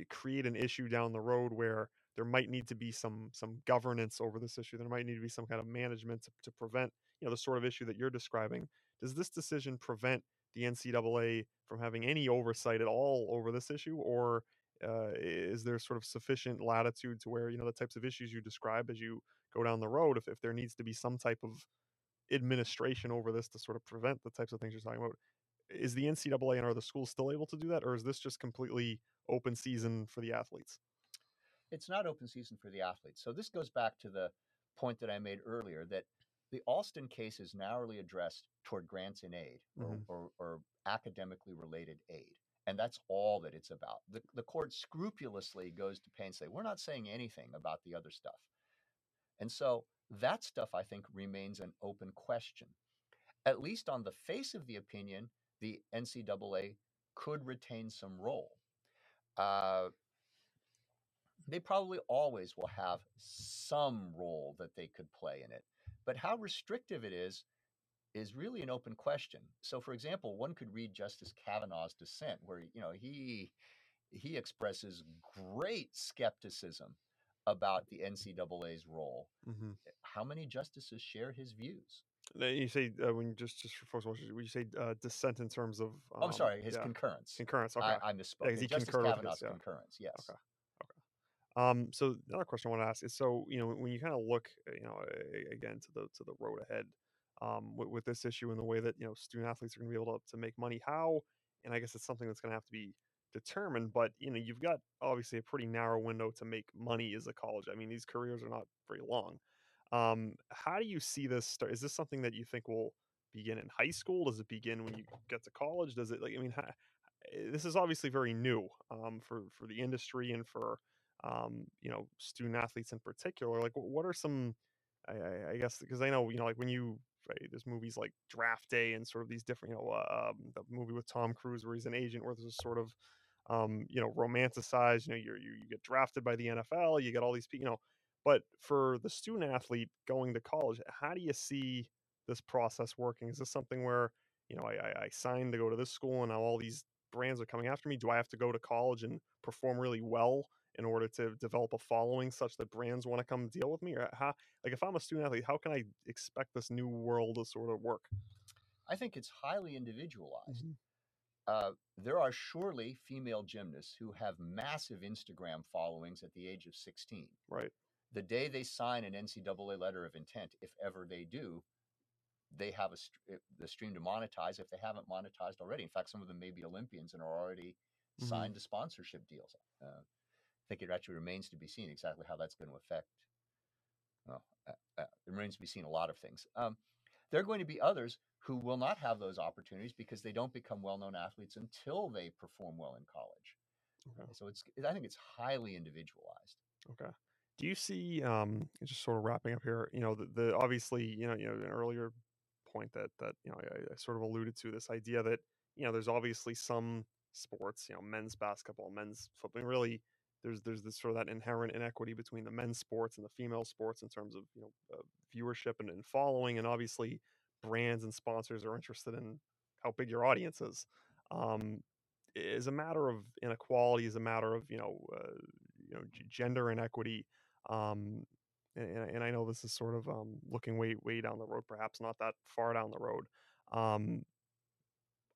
create an issue down the road where there might need to be some some governance over this issue. There might need to be some kind of management to, to prevent you know the sort of issue that you're describing. Does this decision prevent the NCAA from having any oversight at all over this issue, or uh, is there sort of sufficient latitude to where you know the types of issues you describe as you go down the road, if, if there needs to be some type of administration over this to sort of prevent the types of things you're talking about, is the NCAA and are the schools still able to do that, or is this just completely open season for the athletes? It's not open season for the athletes. So this goes back to the point that I made earlier that the Alston case is narrowly addressed toward grants in aid or, Mhm. or, or academically related aid. And that's all that it's about. The, the court scrupulously goes to pains say, we're not saying anything about the other stuff. And so that stuff, I think, remains an open question. At least on the face of the opinion, the NCAA could retain some role. Uh, they probably always will have some role that they could play in it. But how restrictive it is, is really an open question. So, for example, one could read Justice Kavanaugh's dissent, where you know he he expresses great skepticism about the NCAA's role. Mm-hmm. How many justices share his views? You say uh, when just just for folks watching, you say uh, dissent in terms of oh, I'm um, sorry, his yeah, concurrence. concurrence. Okay. I, I misspoke. 'cause he Justice with his, Kavanaugh's yeah. concurrence. Yes. Okay. Um, so another question I want to ask is, so you know, when you kind of look, you know, again to the to the road ahead, um, with, with this issue and the way that you know student athletes are going to be able to, to make money, how, and I guess it's something that's going to have to be determined. But you know, you've got obviously a pretty narrow window to make money as a college. I mean, these careers are not very long. Um, how do you see this? Start? Is this something that you think will begin in high school? Does it begin when you get to college? Does it like? I mean, ha- eh, this is obviously very new um, for for the industry and for um, you know student athletes in particular. Like, what are some? I, I guess because I know you know like when you right, there's movies like Draft Day and sort of these different you know uh, um, the movie with Tom Cruise where he's an agent where there's a sort of um, you know romanticized. You know, you you get drafted by the NFL. You get all these. You know, but for the student athlete going to college, how do you see this process working? Is this something where you know I, I, I signed to go to this school and now all these brands are coming after me? Do I have to go to college and perform really well in order to develop a following such that brands want to come deal with me? Or how, like if I'm a student athlete, how can I expect this new world to sort of work? I think it's highly individualized. Mhm. Uh, there are surely female gymnasts who have massive Instagram followings at the age of 16. Right. The day they sign an NCAA letter of intent, if ever they do, they have a uh, the stream to monetize if they haven't monetized already. In fact, some of them may be Olympians and are already Mhm. signed to sponsorship deals. Uh, think it actually remains to be seen exactly how that's going to affect. Well, uh, uh, it remains to be seen a lot of things. Um, there are going to be others who will not have those opportunities because they don't become well-known athletes until they perform well in college. Okay. So it's I think it's highly individualized. Okay. Do you see um just sort of wrapping up here, you know, the, the obviously, you know, you know, an earlier point that that, you know, I, I sort of alluded to this idea that, you know, there's obviously some sports, you know, men's basketball, men's football, really there's there's this sort of that inherent inequity between the men's sports and the female sports in terms of, you know, uh, viewership and, and following and obviously brands and sponsors are interested in how big your audience is. Um is a matter of inequality is a matter of you know uh, you know g- gender inequity um and, and I know this is sort of um looking way way down the road perhaps not that far down the road um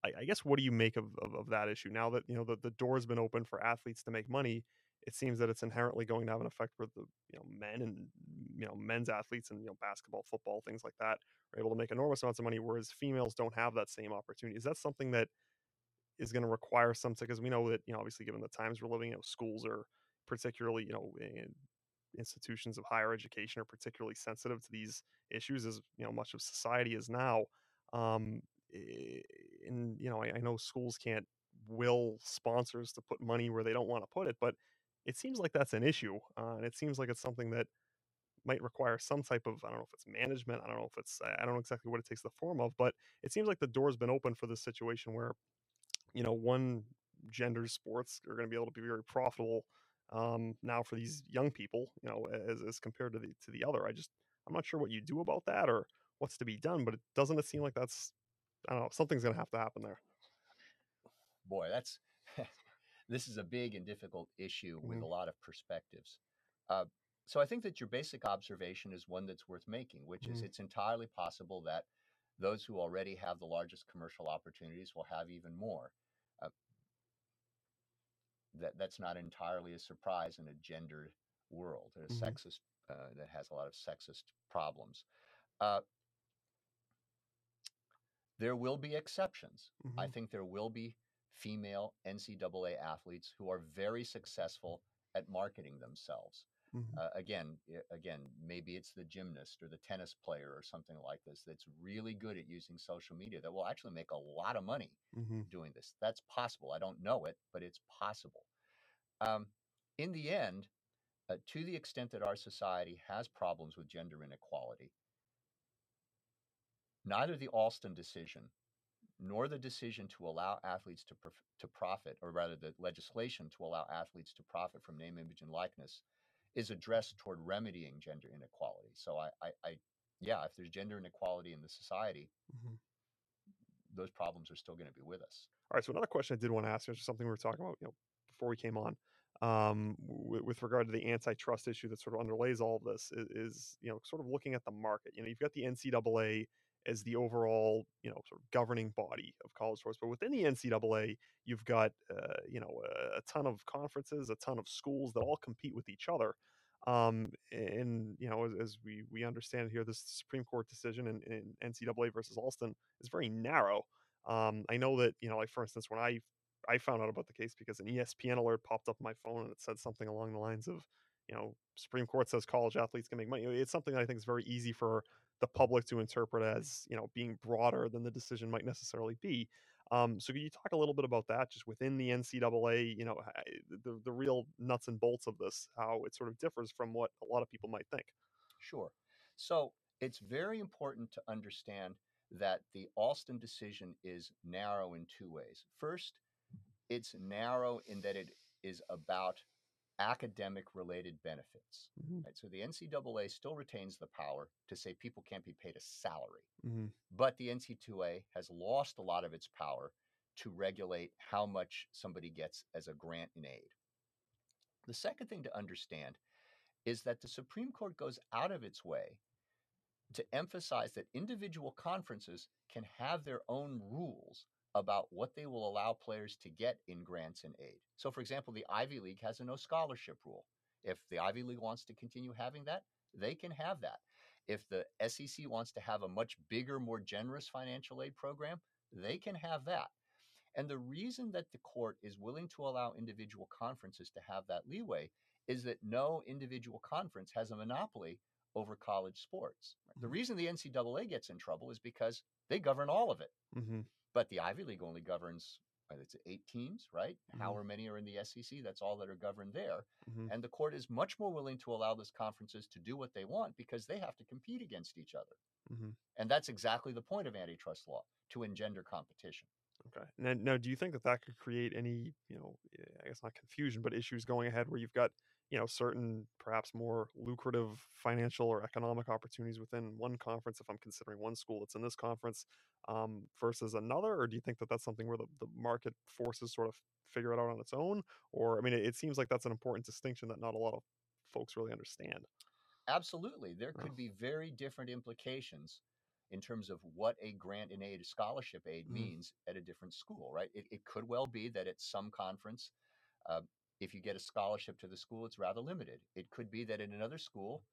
I, I guess what do you make of, of of that issue now that you know the, the door's been open for athletes to make money it seems that it's inherently going to have an effect where the you know men and you know men's athletes and you know basketball football things like that are able to make enormous amounts of money whereas females don't have that same opportunity. Is that something that is going to require some because we know that you know obviously given the times we're living in, you know, schools are particularly you know in institutions of higher education are particularly sensitive to these issues as you know much of society is now um eh, and you know I, I know schools can't will sponsors to put money where they don't want to put it but it seems like that's an issue uh, and it seems like it's something that might require some type of i don't know if it's management i don't know if it's i don't know exactly what it takes the form of but it seems like the door's been open for this situation where you know one gender sports are going to be able to be very profitable um, now for these young people you know as, as compared to the to the other. I just i'm not sure what you do about that or what's to be done but it doesn't it seem like that's i don't know something's going to have to happen there? Boy, that's this is a big and difficult issue with Mhm. a lot of perspectives. Uh, so I think that your basic observation is one that's worth making, which is Mhm. it's entirely possible that those who already have the largest commercial opportunities will have even more. Uh, that that's not entirely a surprise in a gendered world, a Mhm. sexist uh, that has a lot of sexist problems. Uh, there will be exceptions. I Mhm. think there will be female NCAA athletes who are very successful at marketing themselves. Mhm. Uh, again, again, maybe it's the gymnast or the tennis player or something like this that's really good at using social media that will actually make a lot of money Mhm. doing this. That's possible. I don't know it, but it's possible. Um, in the end, uh, to the extent that our society has problems with gender inequality, neither the Alston decision nor the decision to allow athletes to, prof- to profit, or rather the legislation to allow athletes to profit from name, image, and likeness, is addressed toward remedying gender inequality. So I, I, I yeah, if there's gender inequality in the society, Mhm. those problems are still going to be with us. All right. So another question I did want to ask is something we were talking about, you know, before we came on, um, w- with regard to the antitrust issue that sort of underlays all of this is, is, you know, sort of looking at the market. You know, you've got the NCAA as the overall, you know, sort of governing body of college sports, but within the NCAA, you've got, uh, you know, a, ton of conferences, a ton of schools that all compete with each other. Um, and you know, as, as we we understand here, this Supreme Court decision in, in NCAA versus Alston is very narrow. Um, I know that you know, like for instance, when I I found out about the case because an ESPN alert popped up on my phone and it said something along the lines of, you know, Supreme Court says college athletes can make money. It's something that I think is very easy for the public to interpret as, you know, being broader than the decision might necessarily be. Um, so could you talk a little bit about that, just within the NCAA, you know, the the real nuts and bolts of this, how it sort of differs from what a lot of people might think. Sure. So it's very important to understand that the Alston decision is narrow in two ways. First, it's narrow in that it is about academic related benefits. Mhm. Right? So the NCAA still retains the power to say people can't be paid a salary, Mhm. but the NC2A has lost a lot of its power to regulate how much somebody gets as a grant in aid. The second thing to understand is that the Supreme Court goes out of its way to emphasize that individual conferences can have their own rules about what they will allow players to get in grants and aid. So, for example, the Ivy League has a no scholarship rule. If the Ivy League wants to continue having that, they can have that. If the SEC wants to have a much bigger, more generous financial aid program, they can have that. And the reason that the court is willing to allow individual conferences to have that leeway is that no individual conference has a monopoly over college sports. The Mhm. reason the NCAA gets in trouble is because they govern all of it. Mhm. But the Ivy League only governs, it's eight teams, right? Mhm. However many are in the SEC, that's all that are governed there. Mhm. And the court is much more willing to allow those conferences to do what they want because they have to compete against each other. Mhm. And that's exactly the point of antitrust law to engender competition. Okay. Now, now, do you think that that could create any, you know, eh, I guess not confusion, but issues going ahead where you've got, you know, certain perhaps more lucrative financial or economic opportunities within one conference, if I'm considering one school that's in this conference, um, versus another? Or do you think that that's something where the, the market forces sort of figure it out on its own? Or, I mean, it, it seems like that's an important distinction that not a lot of folks really understand. Absolutely. There could be very different implications in terms of what a grant and aid, scholarship aid Mhm. means at a different school, right? It, it could well be that at some conference, uh, if you get a scholarship to the school, it's rather limited. It could be that in another school,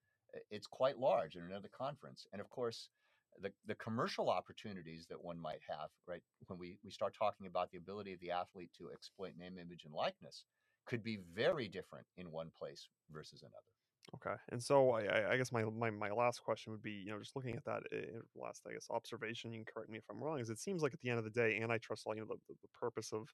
it's quite large in another conference. And of course, the, the commercial opportunities that one might have, right, when we, we start talking about the ability of the athlete to exploit name, image, and likeness, could be very different in one place versus another. Okay, and so I, I- guess my, my my last question would be, you know, just looking at that uh, last, I guess, observation. You can correct me if I'm wrong. Is it seems like at the end of the day, antitrust law, you know, the, the purpose of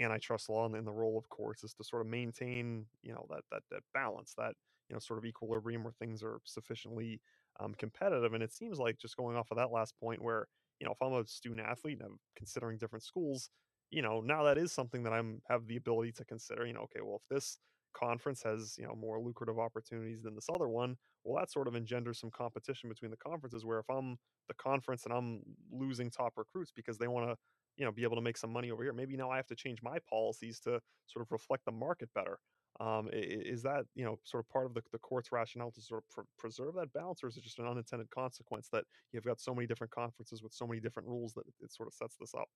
antitrust law and, and the role of courts is to sort of maintain, you know, that that that balance, that you know, sort of equilibrium where things are sufficiently um, competitive. And it seems like just going off of that last point, where you know, if I'm a student athlete and I'm considering different schools, you know, now that is something that I'm have the ability to consider. You know, okay, well, if this conference has you know more lucrative opportunities than this other one well that sort of engenders some competition between the conferences where if i'm the conference and i'm losing top recruits because they want to you know be able to make some money over here maybe now i have to change my policies to sort of reflect the market better um, is that you know sort of part of the, the court's rationale to sort of pr- preserve that balance or is it just an unintended consequence that you've got so many different conferences with so many different rules that it sort of sets this up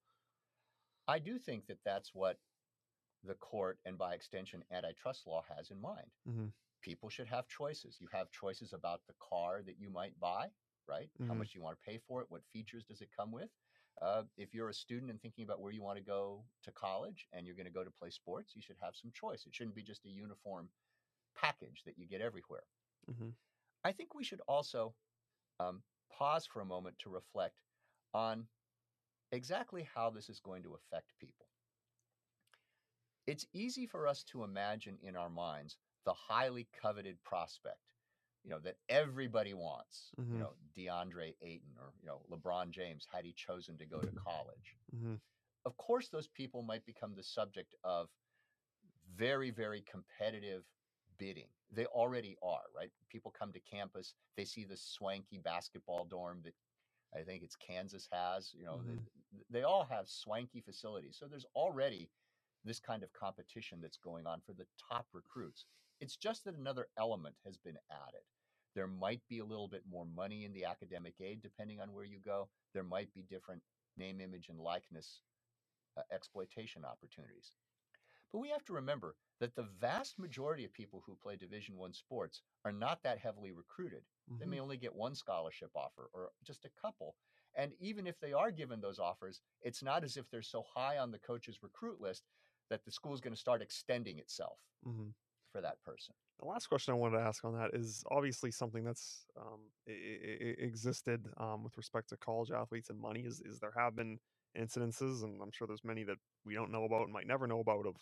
I do think that that's what the court and by extension antitrust law has in mind. mm-hmm. People should have choices. You have choices about the car that you might buy, right? How Mhm. much you want to pay for it? What features does it come with? Uh, if you're a student and thinking about where you want to go to college and you're going to go to play sports, you should have some choice. It shouldn't be just a uniform package that you get everywhere. Mm-hmm. I think we should also um, pause for a moment to reflect on exactly how this is going to affect people. It's easy for us to imagine in our minds the highly coveted prospect, you know, that everybody wants, Mhm. you know, DeAndre Ayton or, you know, LeBron James, had he chosen to go to college. hmm Of course, those people might become the subject of very, very competitive bidding. They already are, right? People come to campus, they see the swanky basketball dorm that I think it's Kansas has, you know, Mhm. they, they all have swanky facilities. So there's already this kind of competition that's going on for the top recruits. It's just that another element has been added. There might be a little bit more money in the academic aid depending on where you go. There might be different name, image, and likeness uh, exploitation opportunities. But we have to remember that the vast majority of people who play Division One sports are not that heavily recruited. They hmm may only get one scholarship offer or just a couple. And even if they are given those offers, it's not as if they're so high on the coach's recruit list that the school is going to start extending itself hmm for that person. The last question I wanted to ask on that is obviously something that's um, i- i- existed um, with respect to college athletes and money. Is is there have been incidences, and I'm sure there's many that we don't know about and might never know about of,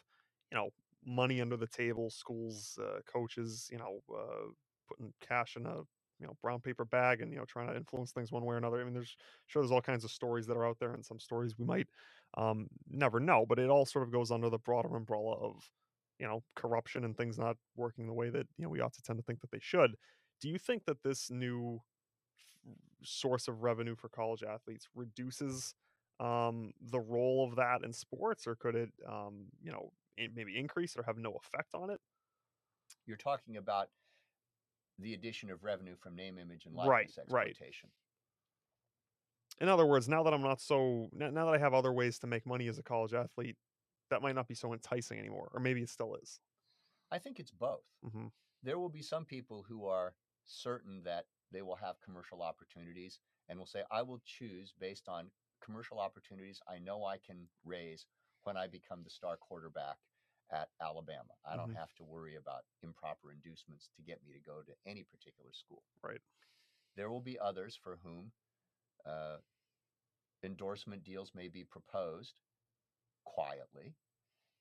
you know, money under the table, schools, uh, coaches, you know, uh, putting cash in a you know brown paper bag and you know trying to influence things one way or another. I mean, there's sure there's all kinds of stories that are out there, and some stories we might um, never know, but it all sort of goes under the broader umbrella of you know corruption and things not working the way that you know we ought to tend to think that they should do you think that this new source of revenue for college athletes reduces um, the role of that in sports or could it um, you know maybe increase or have no effect on it You're talking about the addition of revenue from name, image, and Right, likeness right. exploitation. in other words now that i'm not so now that i have other ways to make money as a college athlete that might not be so enticing anymore or maybe it still is I think it's both. hmm there will be some people who are certain that they will have commercial opportunities and will say, I will choose based on commercial opportunities I know I can raise when I become the star quarterback at Alabama. I don't Mhm. have to worry about improper inducements to get me to go to any particular school. Right. There will be others for whom uh, endorsement deals may be proposed quietly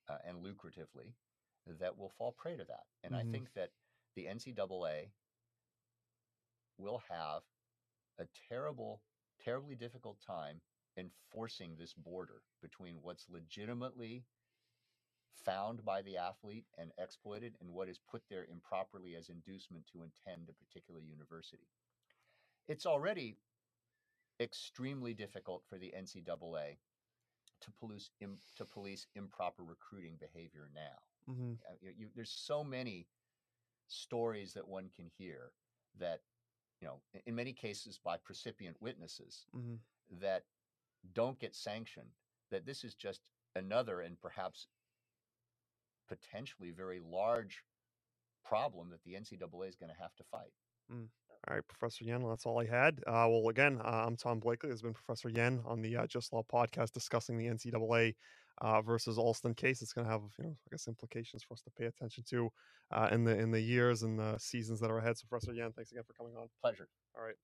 uh, and lucratively that will fall prey to that. And Mhm. I think that the NCAA will have a terrible, terribly difficult time enforcing this border between what's legitimately found by the athlete and exploited and what is put there improperly as inducement to attend a particular university. It's already extremely difficult for the NCAA to police im, to police improper recruiting behavior now. hmm Uh, you, you, there's so many stories that one can hear that you know in- many cases by percipient witnesses hmm that don't get sanctioned that this is just another and perhaps potentially very large problem that the ncaa is going to have to fight All right, Professor Yen, that's all I had. Uh, well, again, uh, I'm Tom Blakely. There's been Professor Yen on the uh, Just Law podcast discussing the NCAA uh, versus Alston case. It's going to have, you know, I guess, implications for us to pay attention to uh, in the in the years and the seasons that are ahead. So, Professor Yen, thanks again for coming on. pleasure All right.